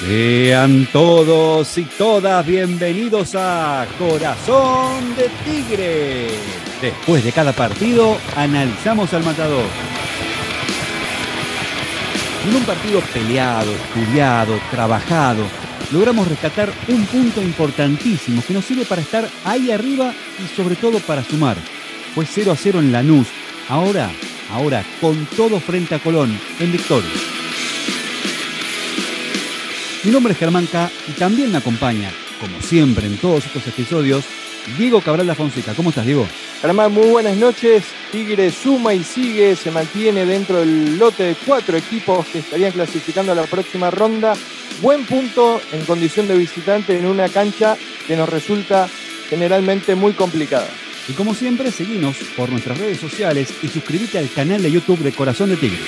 Sean todos y todas bienvenidos a Corazón de Tigre. Después de cada partido, analizamos al matador. En un partido peleado, estudiado, trabajado, logramos rescatar un punto importantísimo que nos sirve para estar ahí arriba y sobre todo para sumar. Fue 0 a 0 en Lanús. Ahora, ahora con todo frente a Colón, en victoria. Mi nombre es Germán K y también me acompaña, como siempre en todos estos episodios, Diego Cabral da Fonseca. ¿Cómo estás, Diego? Germán, muy buenas noches. Tigre suma y sigue, se mantiene dentro del lote de cuatro equipos que estarían clasificando a la próxima ronda. Buen punto en condición de visitante en una cancha que nos resulta generalmente muy complicada. Y como siempre, seguimos por nuestras redes sociales y suscríbete al canal de YouTube de Corazón de Tigre.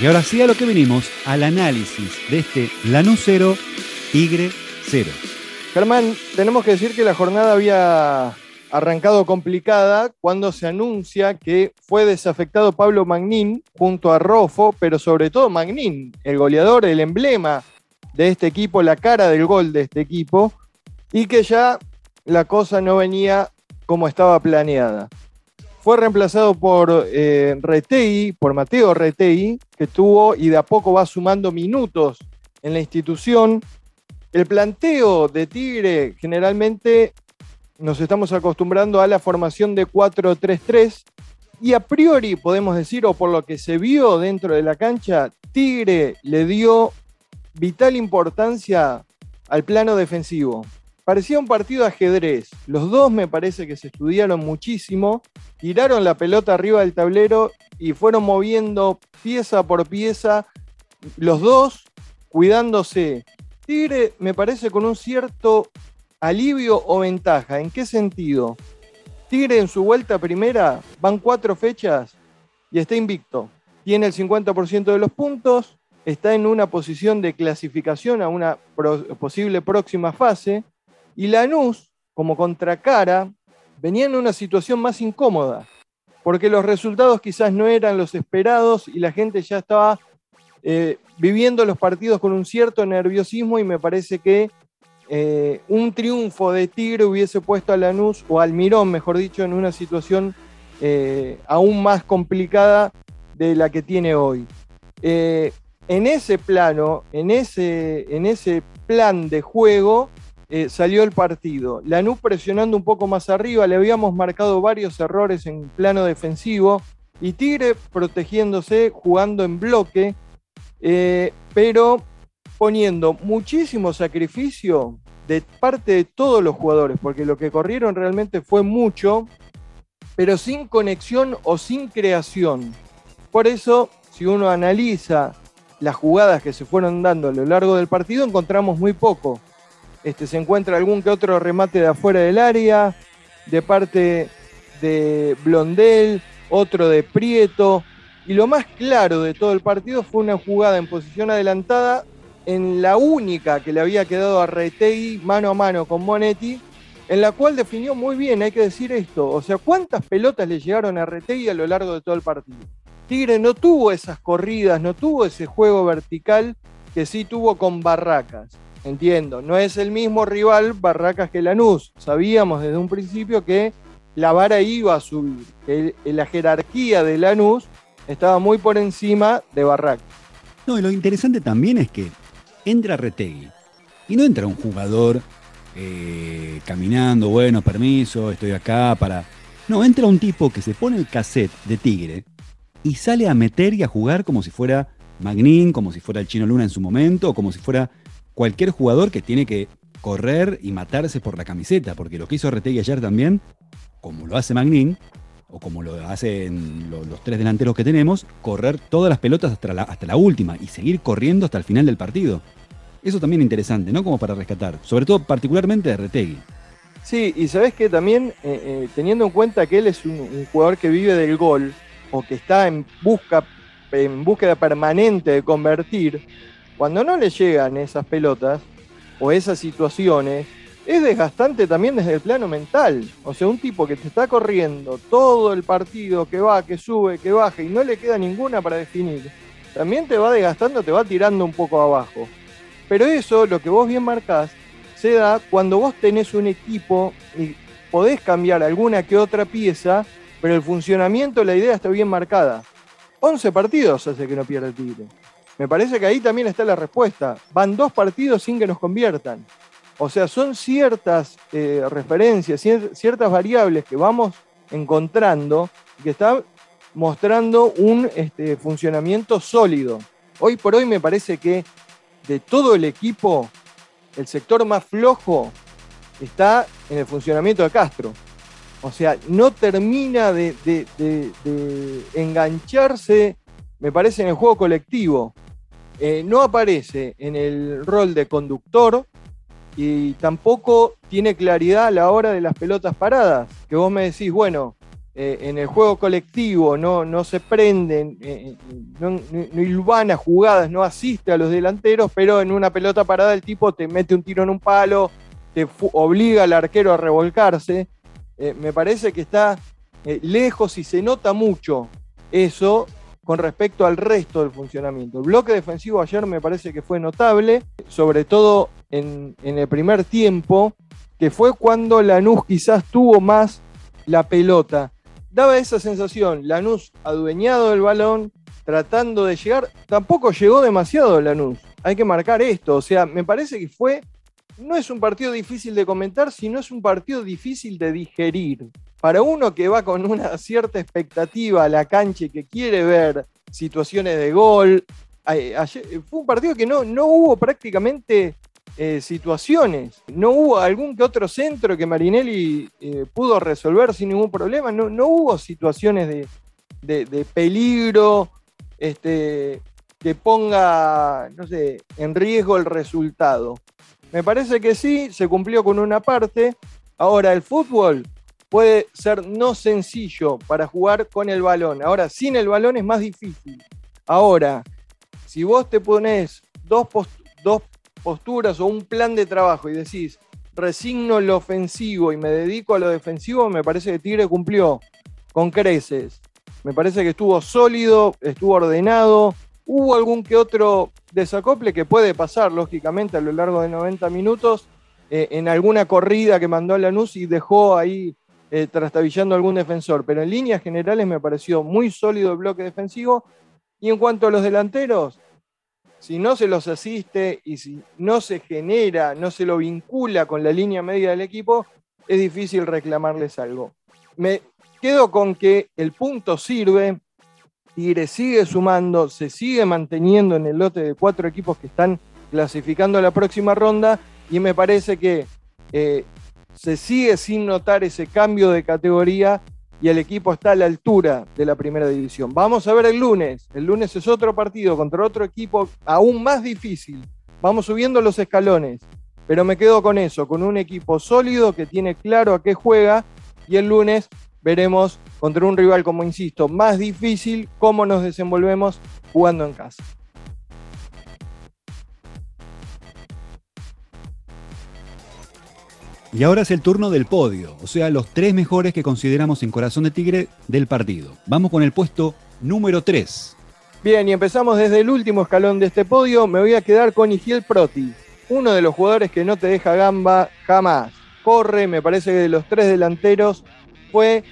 Y ahora sí a lo que venimos, al análisis de este Lanús 0, Tigre 0. Germán, tenemos que decir que la jornada había arrancado complicada cuando se anuncia que fue desafectado Pablo Magnín junto a Rofo, pero sobre todo Magnín, el goleador, el emblema de este equipo, la cara del gol de este equipo, y que ya la cosa no venía como estaba planeada. Fue reemplazado por eh, por Mateo Retei, que tuvo y de a poco va sumando minutos en la institución. El planteo de Tigre generalmente nos estamos acostumbrando a la formación de 4-3-3 y a priori podemos decir, o por lo que se vio dentro de la cancha, Tigre le dio vital importancia al plano defensivo. Parecía un partido de ajedrez. Los dos me parece que se estudiaron muchísimo, tiraron la pelota arriba del tablero y fueron moviendo pieza por pieza, los dos cuidándose. Tigre me parece con un cierto alivio o ventaja. ¿En qué sentido? Tigre en su vuelta primera van cuatro fechas y está invicto. Tiene el 50% de los puntos, está en una posición de clasificación a una posible próxima fase y Lanús, como contracara, venía en una situación más incómoda, porque los resultados quizás no eran los esperados y la gente ya estaba eh, viviendo los partidos con un cierto nerviosismo y me parece que eh, un triunfo de Tigre hubiese puesto a Lanús, o al Mirón, mejor dicho, en una situación eh, aún más complicada de la que tiene hoy. en ese plano, en ese, en ese plan de juego, eh, salió el partido. Lanús presionando un poco más arriba, le habíamos marcado varios errores en plano defensivo y Tigre protegiéndose, jugando en bloque, eh, pero poniendo muchísimo sacrificio de parte de todos los jugadores, porque lo que corrieron realmente fue mucho, pero sin conexión o sin creación. Por eso, si uno analiza las jugadas que se fueron dando a lo largo del partido, encontramos muy poco. Este, se encuentra algún que otro remate de afuera del área, de parte de Blondel, otro de Prieto. Y lo más claro de todo el partido fue una jugada en posición adelantada en la única que le había quedado a Retegui mano a mano con Monetti, en la cual definió muy bien, hay que decir esto. O sea, ¿cuántas pelotas le llegaron a Retegui a lo largo de todo el partido? Tigre no tuvo esas corridas, no tuvo ese juego vertical que sí tuvo con Barracas. Entiendo, no es el mismo rival Barracas que Lanús. Sabíamos desde un principio que la vara iba a subir, que la jerarquía de Lanús estaba muy por encima de Barracas. No, y lo interesante también es que entra Retegui y no entra un jugador eh, caminando, bueno, permiso, estoy acá para... No, entra un tipo que se pone el cassette de Tigre y sale a meter y a jugar como si fuera Magnín, como si fuera el Chino Luna en su momento, o como si fuera cualquier jugador que tiene que correr y matarse por la camiseta, porque lo que hizo Retegui ayer también, como lo hace Magnin, o como lo hacen los, tres delanteros que tenemos, correr todas las pelotas hasta la, última y seguir corriendo hasta el final del partido. Eso también es interesante, ¿no? Como para rescatar, sobre todo particularmente de Retegui. Sí, y sabes que también, eh, eh, teniendo en cuenta que él es un, jugador que vive del gol, o que está en, busca, en búsqueda permanente de convertir, cuando no le llegan esas pelotas o esas situaciones, es desgastante también desde el plano mental. O sea, un tipo que te está corriendo todo el partido, que va, que sube, que baja y no le queda ninguna para definir, también te va desgastando, te va tirando un poco abajo. Pero eso, lo que vos bien marcás, se da cuando vos tenés un equipo y podés cambiar alguna que otra pieza, pero el funcionamiento, la idea está bien marcada. 11 partidos hace que no pierda el Tigre. Me parece que ahí también está la respuesta. Van dos partidos sin que nos conviertan. O sea, son ciertas eh, referencias, ciertas variables que vamos encontrando que están mostrando un este, funcionamiento sólido. Hoy por hoy me parece que de todo el equipo, el sector más flojo está en el funcionamiento de Castro. O sea, no termina de, engancharse, me parece, en el juego colectivo. Eh, no aparece en el rol de conductor y tampoco tiene claridad a la hora de las pelotas paradas. Que vos me decís, bueno, eh, en el juego colectivo no, se prenden, eh, no, no, jugadas, no asiste a los delanteros, pero en una pelota parada el tipo te mete un tiro en un palo, te obliga al arquero a revolcarse. Me parece que está lejos y se nota mucho eso con respecto al resto del funcionamiento. El bloque defensivo ayer me parece que fue notable, sobre todo en, el primer tiempo, que fue cuando Lanús quizás tuvo más la pelota. Daba esa sensación, Lanús adueñado del balón, tratando de llegar, tampoco llegó demasiado Lanús. Hay que marcar esto, o sea, me parece que fue no es un partido difícil de comentar, sino es un partido difícil de digerir. Para uno que va con una cierta expectativa a la cancha y que quiere ver situaciones de gol, fue un partido que no, no hubo prácticamente eh, situaciones. No hubo algún que otro centro que Marinelli eh, pudo resolver sin ningún problema. No, no hubo situaciones de, peligro este, que ponga, no sé, en riesgo el resultado. Me parece que sí, se cumplió con una parte. Ahora, el fútbol puede ser no sencillo para jugar con el balón. Ahora, sin el balón es más difícil. Ahora, si vos te pones dos, dos posturas o un plan de trabajo y decís, resigno lo ofensivo y me dedico a lo defensivo, me parece que Tigre cumplió con creces. Me parece que estuvo sólido, estuvo ordenado. Hubo algún que otro desacople que puede pasar, lógicamente, a lo largo de 90 minutos eh, en alguna corrida que mandó a Lanús y dejó ahí eh, trastabillando algún defensor. Pero en líneas generales me pareció muy sólido el bloque defensivo. Y en cuanto a los delanteros, si no se los asiste y si no se genera, no se lo vincula con la línea media del equipo, es difícil reclamarles algo. Me quedo con que el punto sirve, Tigre sigue sumando, se sigue manteniendo en el lote de cuatro equipos que están clasificando a la próxima ronda y me parece que eh, se sigue sin notar ese cambio de categoría y el equipo está a la altura de la primera división. Vamos a ver el lunes. El lunes es otro partido contra otro equipo aún más difícil. Vamos subiendo los escalones. Pero me quedo con eso, con un equipo sólido que tiene claro a qué juega y el lunes veremos contra un rival, como insisto, más difícil, cómo nos desenvolvemos jugando en casa. Y ahora es el turno del podio, o sea, los tres mejores que consideramos en Corazón de Tigre del partido. Vamos con el puesto número 3. Bien, y empezamos desde el último escalón de este podio. Me voy a quedar con Igiel Proti, uno de los jugadores que no te deja gamba jamás. Corre, me parece que de los tres delanteros fue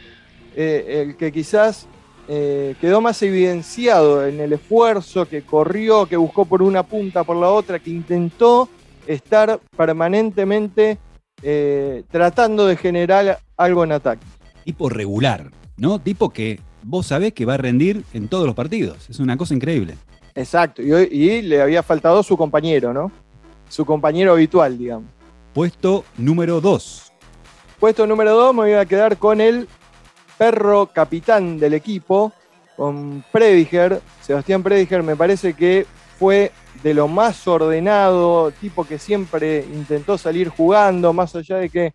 eh, el que quizás eh, quedó más evidenciado en el esfuerzo que corrió, que buscó por una punta, por la otra, que intentó estar permanentemente eh, tratando de generar algo en ataque. Tipo regular, ¿no? Tipo que vos sabés que va a rendir en todos los partidos. Es una cosa increíble. Exacto, y, y le había faltado su compañero, ¿no? Su compañero habitual, digamos. Puesto número 2. Puesto número 2 me voy a quedar con el perro capitán del equipo, con Prediger. Sebastián Prediger me parece que fue de lo más ordenado, tipo que siempre intentó salir jugando, más allá de que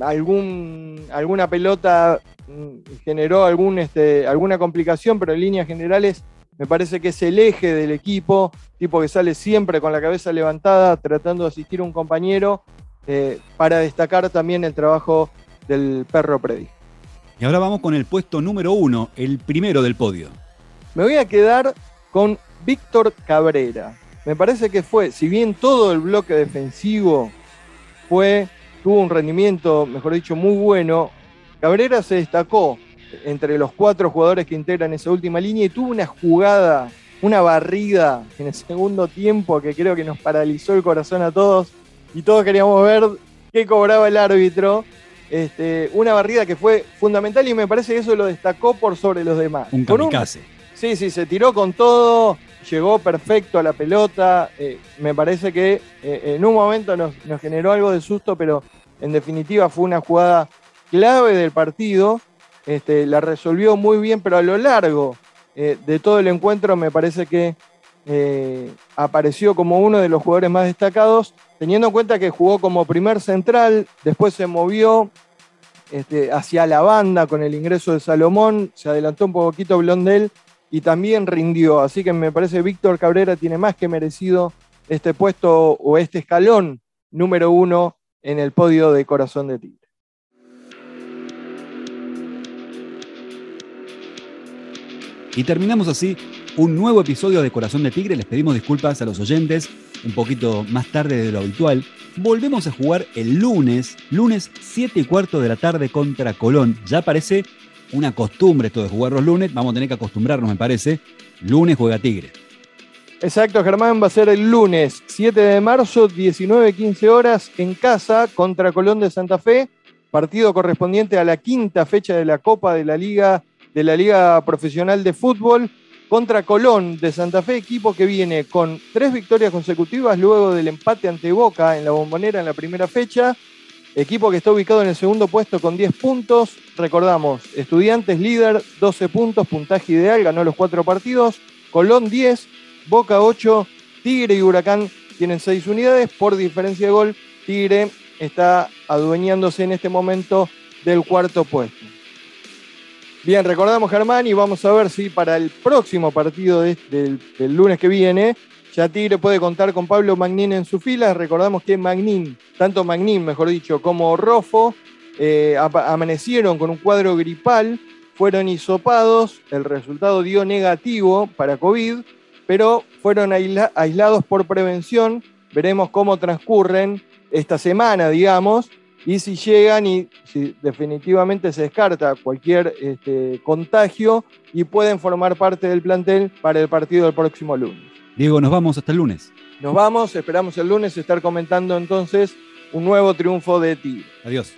algún, alguna pelota mm, generó algún, este, alguna complicación, pero en líneas generales me parece que es el eje del equipo, tipo que sale siempre con la cabeza levantada, tratando de asistir a un compañero eh, para destacar también el trabajo del perro Predi. Y ahora vamos con el puesto número uno, el primero del podio. Me voy a quedar con Víctor Cabrera. Me parece que fue, si bien todo el bloque defensivo fue, tuvo un rendimiento, mejor dicho, muy bueno, Cabrera se destacó entre los cuatro jugadores que integran esa última línea y tuvo una jugada, una barrida en el segundo tiempo que creo que nos paralizó el corazón a todos y todos queríamos ver qué cobraba el árbitro. Este, una barrida que fue fundamental y me parece que eso lo destacó por sobre los demás. Un kamikaze. Sí, sí, se tiró con todo, llegó perfecto a la pelota. Eh, me parece que eh, en un momento nos, generó algo de susto, pero en definitiva fue una jugada clave del partido. Este, la resolvió muy bien, pero a lo largo eh, de todo el encuentro me parece que apareció como uno de los jugadores más destacados teniendo en cuenta que jugó como primer central, después se movió este, hacia la banda con el ingreso de Salomón, se adelantó un poquito Blondel y también rindió. Así que me parece que Víctor Cabrera tiene más que merecido este puesto o este escalón número uno en el podio de Corazón de Tigre. Y terminamos así un nuevo episodio de Corazón de Tigre. Les pedimos disculpas a los oyentes un poquito más tarde de lo habitual. Volvemos a jugar el lunes, lunes 7 y cuarto de la tarde contra Colón. Ya parece una costumbre esto de jugar los lunes, vamos a tener que acostumbrarnos, me parece. Lunes juega Tigre. Exacto, Germán, va a ser el lunes 7 de marzo, 19-15 horas, en casa contra Colón de Santa Fe, partido correspondiente a la quinta fecha de la Copa de la Liga, de la Liga Profesional de Fútbol contra Colón de Santa Fe, equipo que viene con tres victorias consecutivas luego del empate ante Boca en la bombonera en la primera fecha. Equipo que está ubicado en el segundo puesto con 10 puntos. Recordamos, Estudiantes líder, 12 puntos, puntaje ideal, ganó los cuatro partidos. Colón 10, Boca 8, Tigre y Huracán tienen 6 unidades. Por diferencia de gol, Tigre está adueñándose en este momento del cuarto puesto. Bien, recordamos Germán y vamos a ver si para el próximo partido del, lunes que viene ya Tigre puede contar con Pablo Magnín en su fila. Recordamos que Magnín, tanto Magnín, mejor dicho, como Rofo, eh, amanecieron con un cuadro gripal, fueron hisopados, el resultado dio negativo para COVID, pero fueron aislados por prevención. Veremos cómo transcurren esta semana, digamos, y si llegan y si definitivamente se descarta cualquier este, contagio y pueden formar parte del plantel para el partido del próximo lunes. Diego, nos vamos hasta el lunes. Nos vamos, esperamos el lunes estar comentando entonces un nuevo triunfo de ti. Adiós.